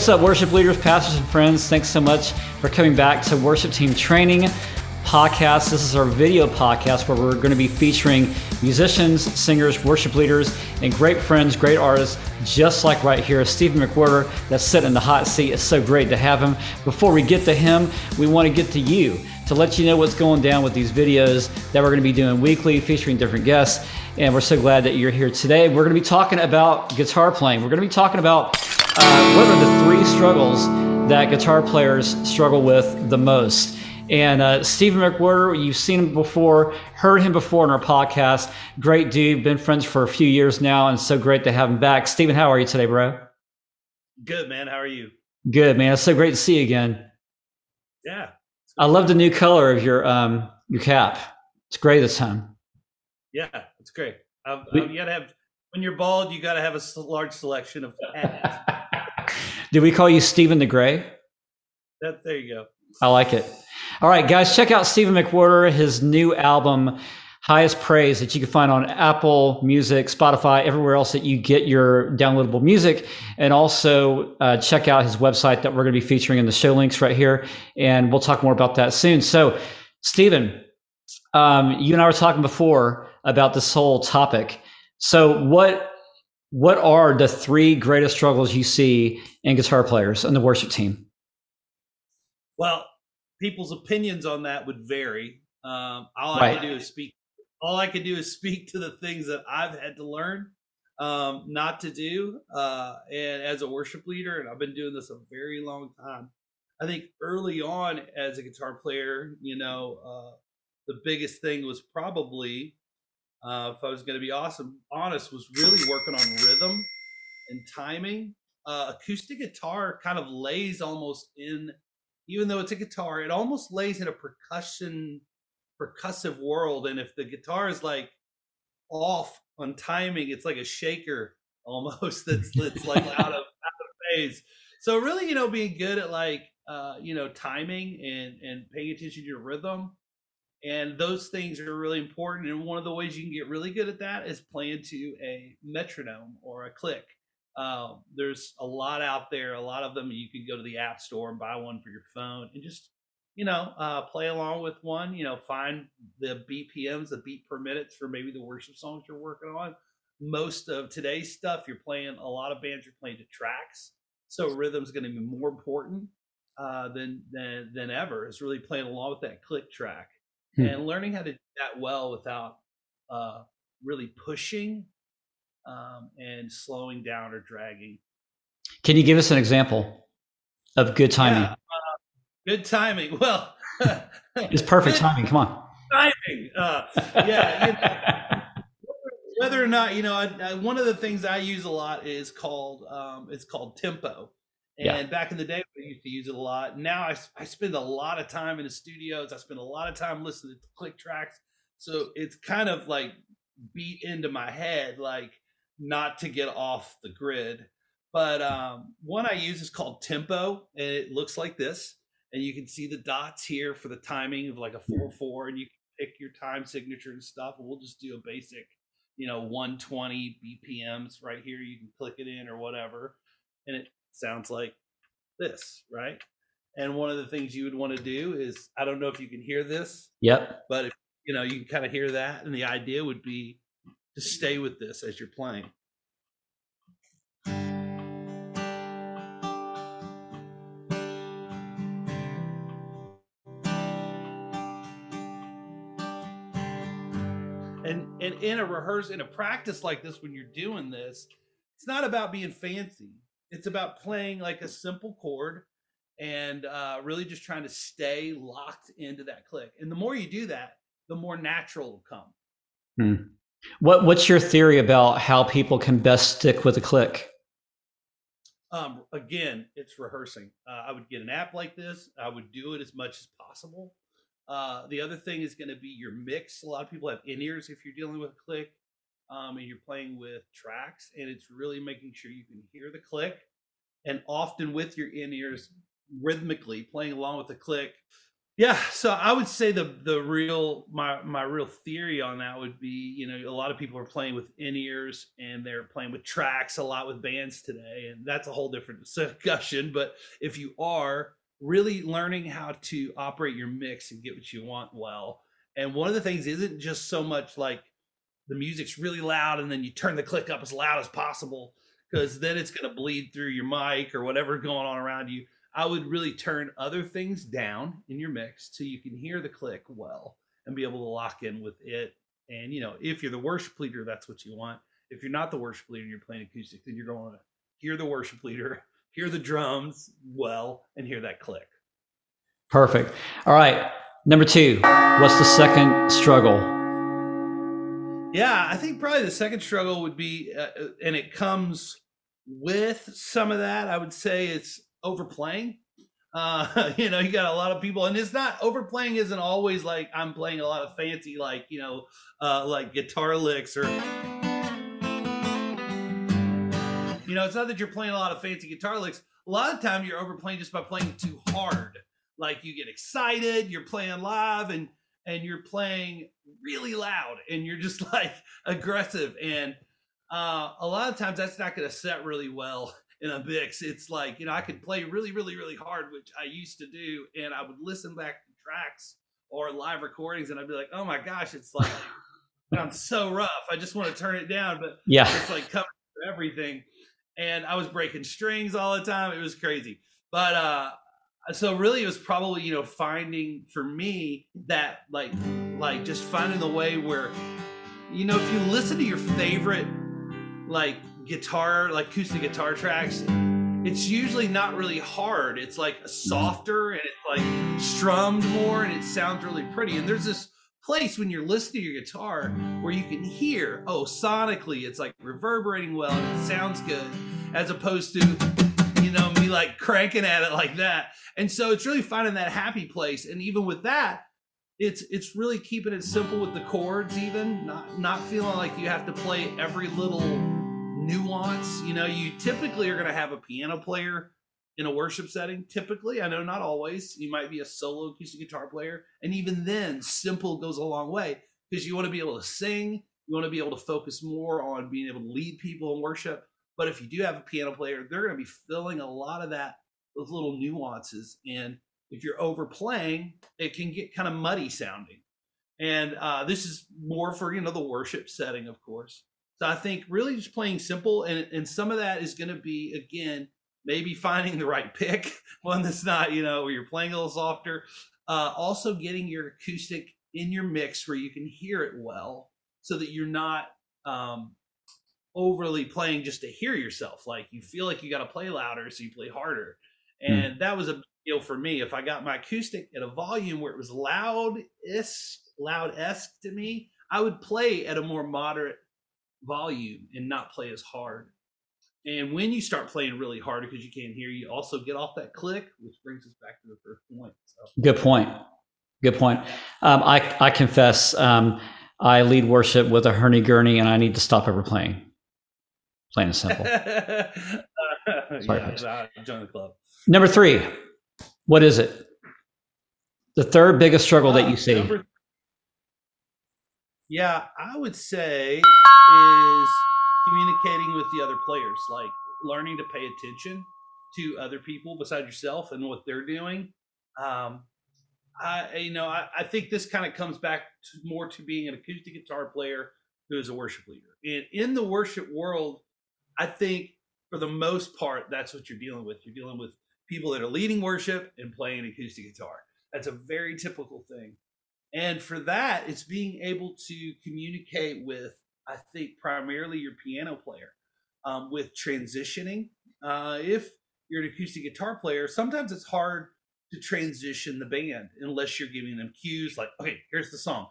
What's up, worship leaders, pastors, and friends? Thanks so much for coming back to Worship Team Training Podcast. This is our video podcast where we're going to be featuring musicians, singers, worship leaders, and great friends, great artists, just like right here, Stephen McWhirter, that's sitting in the hot seat. It's so great to have him. Before we get to him, we want to get to you to let you know what's going down with these videos that we're going to be doing weekly, featuring different guests. And we're so glad that you're here today. We're going to be talking about guitar playing. We're going to be talking about uh, what are the three struggles that guitar players struggle with the most? And uh, Stephen McWhirter, you've seen him before, heard him before in our podcast. Great dude, been friends for a few years now, and so great to have him back. Stephen, how are you today, bro? Good, man. How are you? Good, man. It's so great to see you again. Yeah. I love the new color of your um your cap. It's gray this time. Yeah, it's great. Um, um, you gotta have when you're bald, you gotta have a large selection of hats. Did we call you Stephen the Gray? That there you go. I like it. All right, guys, check out Stephen McWhirter, his new album, Highest Praise, that you can find on Apple Music, Spotify, everywhere else that you get your downloadable music. And also uh, check out his website that we're going to be featuring in the show links right here. And we'll talk more about that soon. So, Stephen, um, you and I were talking before about this whole topic. So, what what are the three greatest struggles you see in guitar players and the worship team? Well, people's opinions on that would vary. Um, all right. I can do is speak. All I can do is speak to the things that I've had to learn um, not to do. Uh, and as a worship leader, and I've been doing this a very long time. I think early on as a guitar player, you know, uh, the biggest thing was probably, uh, if I was going to be awesome, honest, was really working on rhythm and timing. Uh, acoustic guitar kind of lays almost in even though it's a guitar, it almost lays in a percussion percussive world. And if the guitar is like off on timing, it's like a shaker almost that's that's like out of out of phase. So really, you know, being good at like uh, you know, timing and and paying attention to your rhythm. And those things are really important. And one of the ways you can get really good at that is playing to a metronome or a click. Uh, there's a lot out there. A lot of them you can go to the app store and buy one for your phone and just you know uh, play along with one. You know, find the BPMs, the beat per minutes for maybe the worship songs you're working on. Most of today's stuff, you're playing. A lot of bands you're playing to tracks, so rhythm's going to be more important uh, than than than ever. Is really playing along with that click track hmm. and learning how to do that well without uh, really pushing um, and slowing down or dragging. Can you give us an example of good timing? Yeah, uh, good timing. Well, it's perfect timing. Come on. Timing. Uh, yeah. You know, whether or not you know, I, I, one of the things I use a lot is called um, it's called tempo. And yeah. back in the day, I used to use it a lot. Now I, I spend a lot of time in the studios. I spend a lot of time listening to click tracks. So it's kind of like beat into my head, like not to get off the grid. But um, one I use is called Tempo, and it looks like this. And you can see the dots here for the timing of like a 4 4, and you can pick your time signature and stuff. And we'll just do a basic, you know, 120 BPMs right here. You can click it in or whatever. And it sounds like this, right? And one of the things you would want to do is I don't know if you can hear this. Yep. But if, you know, you can kind of hear that. And the idea would be to stay with this as you're playing. And, and in a rehearse in a practice like this when you're doing this it's not about being fancy it's about playing like a simple chord and uh, really just trying to stay locked into that click and the more you do that the more natural it'll come hmm. What What's your theory about how people can best stick with a click? Um, again, it's rehearsing. Uh, I would get an app like this. I would do it as much as possible. Uh, the other thing is going to be your mix. A lot of people have in ears if you're dealing with a click, um, and you're playing with tracks, and it's really making sure you can hear the click, and often with your in ears, rhythmically playing along with the click, Yeah, so I would say the the real my my real theory on that would be, you know, a lot of people are playing with in ears and they're playing with tracks a lot with bands today, and that's a whole different discussion. But if you are really learning how to operate your mix and get what you want well, and one of the things isn't just so much like the music's really loud and then you turn the click up as loud as possible because then it's going to bleed through your mic or whatever's going on around you. I would really turn other things down in your mix so you can hear the click well and be able to lock in with it. And you know, if you're the worship leader, that's what you want. If you're not the worship leader and you're playing acoustic, then you're going to hear the worship leader, hear the drums well, and hear that click. Perfect. All right. Number two, what's the second struggle? Yeah, I think probably the second struggle would be, uh, uh, and it comes with some of that. I would say it's overplaying. Uh, you know, you got a lot of people, and it's not overplaying. Isn't always like I'm playing a lot of fancy, like you know, uh, like guitar licks or. You know, it's not that you're playing a lot of fancy guitar licks. A lot of time you're overplaying just by playing too hard. Like you get excited, you're playing live, and and you're playing really loud, and you're just like aggressive, and uh, a lot of times that's not going to set really well in a mix. It's like, you know, I could play really, really, really hard, which I used to do, and I would listen back to tracks or live recordings, and I'd be like, oh my gosh, it's like I'm so rough. I just want to turn it down, but yeah, it's like covering everything. And I was breaking strings all the time. It was crazy. But uh Uh, so really it was probably, you know, finding for me that like like just finding the way where you know, if you listen to your favorite like guitar, like acoustic guitar tracks, it's usually not really hard. It's like softer and it's like strummed more and it sounds really pretty. And there's this place when you're listening to your guitar where you can hear, oh, sonically it's like reverberating well and it sounds good, as opposed to, you know, me like cranking at it like that. And so it's really finding that happy place. And even with that, it's it's really keeping it simple with the chords, even not not feeling like you have to play every little nuance. You know, you typically are going to have a piano player in a worship setting. Typically, I know not always. You might be a solo acoustic guitar player, and even then, simple goes a long way because you want to be able to sing. You want to be able to focus more on being able to lead people in worship. But if you do have a piano player, they're going to be filling a lot of that those little nuances. And if you're overplaying, it can get kind of muddy sounding. And uh, this is more for you know the worship setting, of course. So I think really just playing simple, and and some of that is going to be again maybe finding the right pick, one that's not you know where you're playing a little softer. Uh, also getting your acoustic in your mix where you can hear it well, so that you're not um, overly playing just to hear yourself. Like you feel like you got to play louder, so you play harder. Hmm. And mm. that was a deal for me. If I got my acoustic at a volume where it was loud loud esque to me, I would play at a more moderate volume and not play as hard. And when you start playing really hard because you can't hear, you also get off that click, which brings us back to the first point. So. Good point. Good point. Um, I I confess, um, I lead worship with a hurdy gurdy, and I need to stop ever playing. Plain and simple. uh, Sorry, yeah, join the club. Number three, what is it? The third biggest struggle uh, that you see. Number, yeah, I would say is communicating with the other players, like learning to pay attention to other people beside yourself and what they're doing. Um, I, you know, I, I think this kind of comes back to more to being an acoustic guitar player who is a worship leader. And in the worship world, I think for the most part, that's what you're dealing with. You're dealing with people that are leading worship and playing acoustic guitar. That's a very typical thing. And for that, it's being able to communicate with I think primarily your piano player. Um, with transitioning, uh, if you're an acoustic guitar player, sometimes it's hard to transition the band unless you're giving them cues like, okay, here's the song.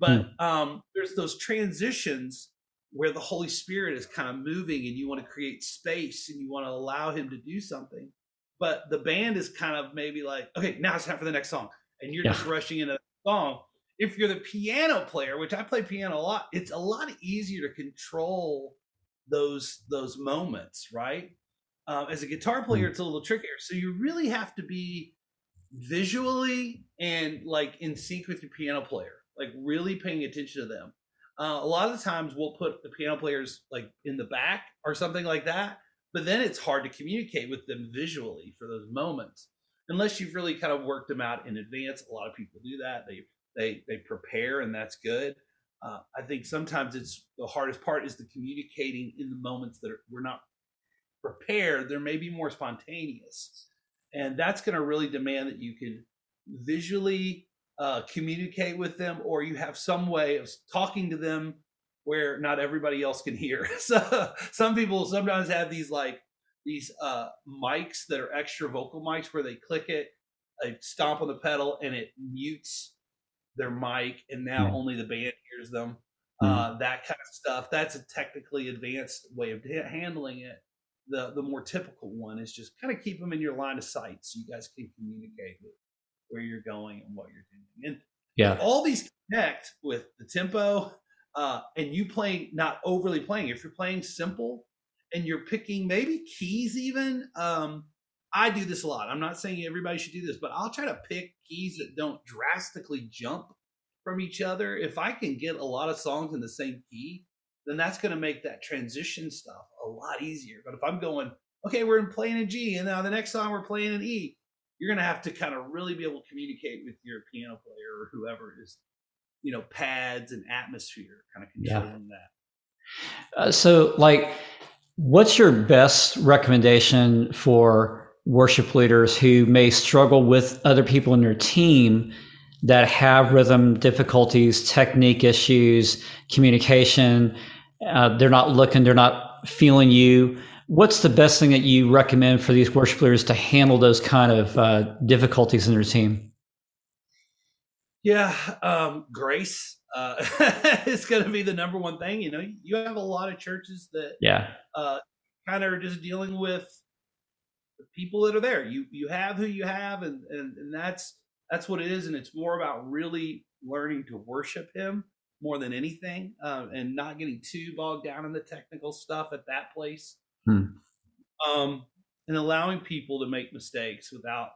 But hmm. um, there's those transitions where the Holy Spirit is kind of moving and you want to create space and you want to allow Him to do something. But the band is kind of maybe like, okay, now it's time for the next song. And you're yeah. just rushing into the song if you're the piano player, which I play piano a lot, it's a lot easier to control those those moments, right? Um, as a guitar player, hmm. it's a little trickier. So you really have to be visually and like in sync with your piano player, like really paying attention to them. Uh, a lot of the times we'll put the piano players like in the back or something like that, but then it's hard to communicate with them visually for those moments unless you've really kind of worked them out in advance. A lot of people do that. They they they prepare, and that's good. Uh, I think sometimes it's the hardest part is the communicating in the moments that are, we're not prepared. They're maybe more spontaneous, and that's going to really demand that you can visually uh, communicate with them, or you have some way of talking to them where not everybody else can hear. so some people sometimes have these like these uh, mics that are extra vocal mics where they click it, they stomp on the pedal, and it mutes their mic, and now mm. only the band hears them. Uh, that kind of stuff. That's a technically advanced way of handling it. The the more typical one is just kind of keep them in your line of sight so you guys can communicate with where you're going and what you're doing. And yeah, all these connect with the tempo uh, and you playing not overly playing. If you're playing simple and you're picking maybe keys even, um, I do this a lot. I'm not saying everybody should do this, but I'll try to pick keys that don't drastically jump from each other. If I can get a lot of songs in the same key, then that's going to make that transition stuff a lot easier. But if I'm going, okay, we're playing a G, and now the next song we're playing an E, you're going to have to kind of really be able to communicate with your piano player or whoever is, you know, pads and atmosphere, kind of controlling yeah. that. Uh, so, like, what's your best recommendation for worship leaders who may struggle with other people in their team that have rhythm difficulties, technique issues, communication? Uh, they're not looking, they're not feeling you what's the best thing that you recommend for these worship leaders to handle those kind of uh, difficulties in their team? Yeah, um, grace uh, is going to be the number one thing. You know, you have a lot of churches that yeah uh, kind of are just dealing with the people that are there. You you have who you have, and, and and that's that's what it is. And it's more about really learning to worship Him more than anything, uh, and not getting too bogged down in the technical stuff at that place. Hmm. Um, and allowing people to make mistakes without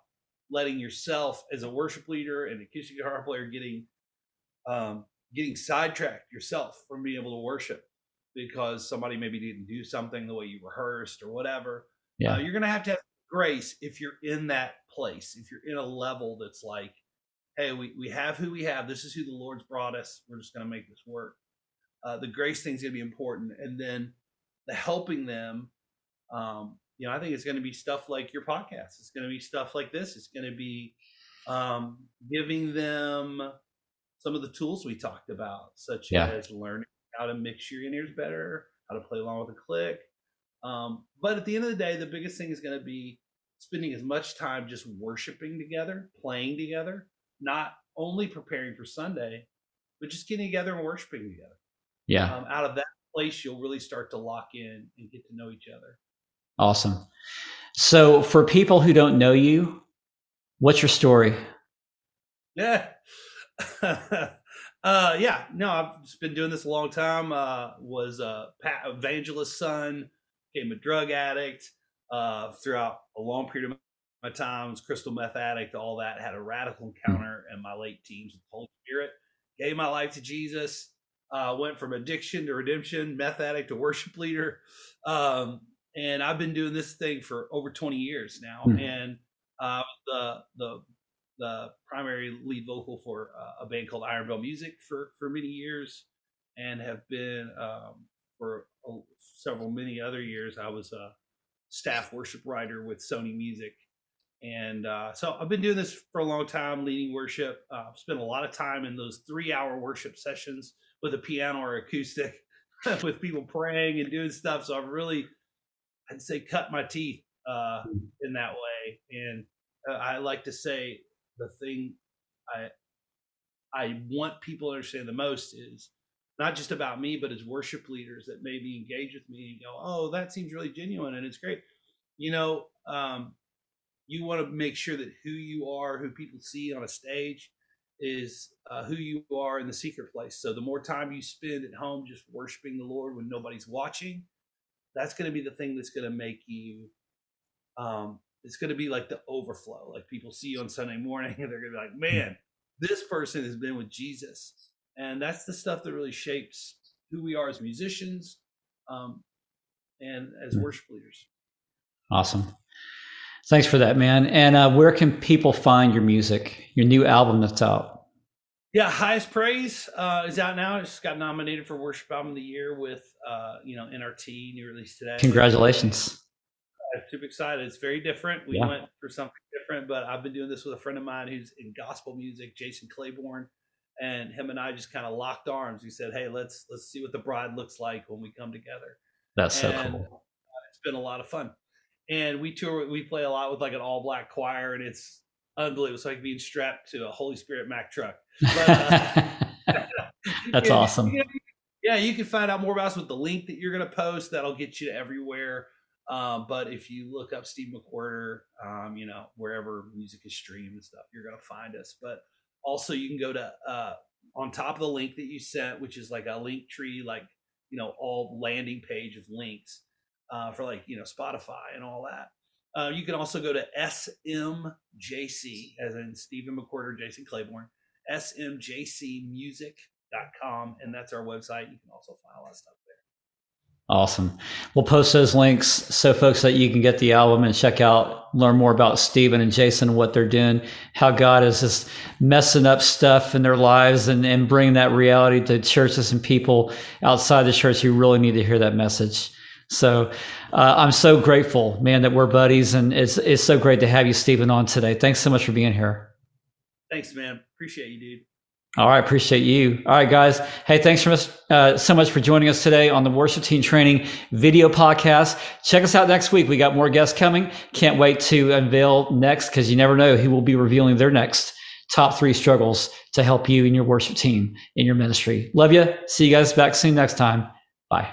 letting yourself as a worship leader and acoustic guitar player getting um, getting sidetracked yourself from being able to worship because somebody maybe didn't do something the way you rehearsed or whatever. Yeah. Uh, you're going to have to have grace if you're in that place, if you're in a level that's like, hey, we, we have who we have. This is who the Lord's brought us. We're just going to make this work. Uh, the grace thing's going to be important. And then the helping them um, you know, I think it's going to be stuff like your podcast. It's going to be stuff like this. It's going to be um, giving them some of the tools we talked about, such yeah. as learning how to mix your in-ears better, how to play along with a click. Um, but at the end of the day, the biggest thing is going to be spending as much time just worshiping together, playing together, not only preparing for Sunday, but just getting together and worshiping together. Yeah. Um, out of that place, you'll really start to lock in and get to know each other. Awesome. So, for people who don't know you, what's your story? Yeah. uh, yeah. No, I've just been doing this a long time. Uh, was a evangelist son, became a drug addict uh, throughout a long period of my time. Was crystal meth addict, all that. Had a radical encounter in my late teens with the Holy Spirit. Gave my life to Jesus. Uh, went from addiction to redemption, meth addict to worship leader. Um, and I've been doing this thing for over 20 years now. Mm-hmm. And uh, the the the primary lead vocal for uh, a band called Iron Bell Music for for many years, and have been um, for several many other years. I was a staff worship writer with Sony Music, and uh, so I've been doing this for a long time, leading worship. Uh, I've spent a lot of time in those three hour worship sessions with a piano or acoustic, with people praying and doing stuff. So I've really I'd say cut my teeth uh, hmm. in that way. And uh, I like to say the thing I I want people to understand the most is not just about me, but as worship leaders that maybe engage with me and go, "Oh, that seems really genuine and it's great." You know, um, you want to make sure that who you are, who people see on a stage, is uh, who you are in the secret place. So the more time you spend at home just worshiping the Lord when nobody's watching, that's going to be the thing that's going to make you um, it's going to be like the overflow. Like people see you on Sunday morning and they're going to be like, man, this person has been with Jesus. And that's the stuff that really shapes who we are as musicians um, and as hmm. worship leaders. Awesome. Thanks for that, man. And uh, where can people find your music, your new album that's out? Yeah, highest praise uh, is out now. It just got nominated for worship album of the year with uh, you know NRT new release today. Congratulations! I'm super excited. It's very different. We yeah. went for something different, but I've been doing this with a friend of mine who's in gospel music, Jason Clayborn, and him and I just kind of locked arms. We said, "Hey, let's let's see what the bride looks like when we come together." That's and, so cool. Uh, it's been a lot of fun, and we tour. We play a lot with like an all black choir, and it's unbelievable. It's like being strapped to a Holy Spirit Mack truck. But, uh, That's awesome. You yeah, you can find out more about us with the link that you're going to post. That'll get you everywhere. Um, but if you look up Steve McWhirter, um, you know, wherever music is streamed and stuff, you're going to find us. But also, you can go to uh, on top of the link that you sent, which is like a link tree, like you know, all landing page of links uh, for like you know Spotify and all that. Uh, you can also go to SMJC, as in Stephen McWhirter, Jason Clayborn, smjcmusic.com, and that's our website. You can also find a lot of stuff there. Awesome. We'll post those links so folks that you can get the album and check out, learn more about Stephen and Jason, and what they're doing, how God is just messing up stuff in their lives and, and bringing that reality to churches and people outside the church who really need to hear that message. So uh, I'm so grateful, man, that we're buddies, and it's it's so great to have you, Stephen, on today. Thanks so much for being here. Thanks, man. Appreciate you, dude. All right, appreciate you. All right, guys. Hey, thanks for uh, so much for joining us today on the Worship Team Training video podcast. Check us out next week. We got more guests coming. Can't wait to unveil next because you never know who will be revealing their next top three struggles to help you and your worship team in your ministry. Love you. See you guys back soon next time. Bye.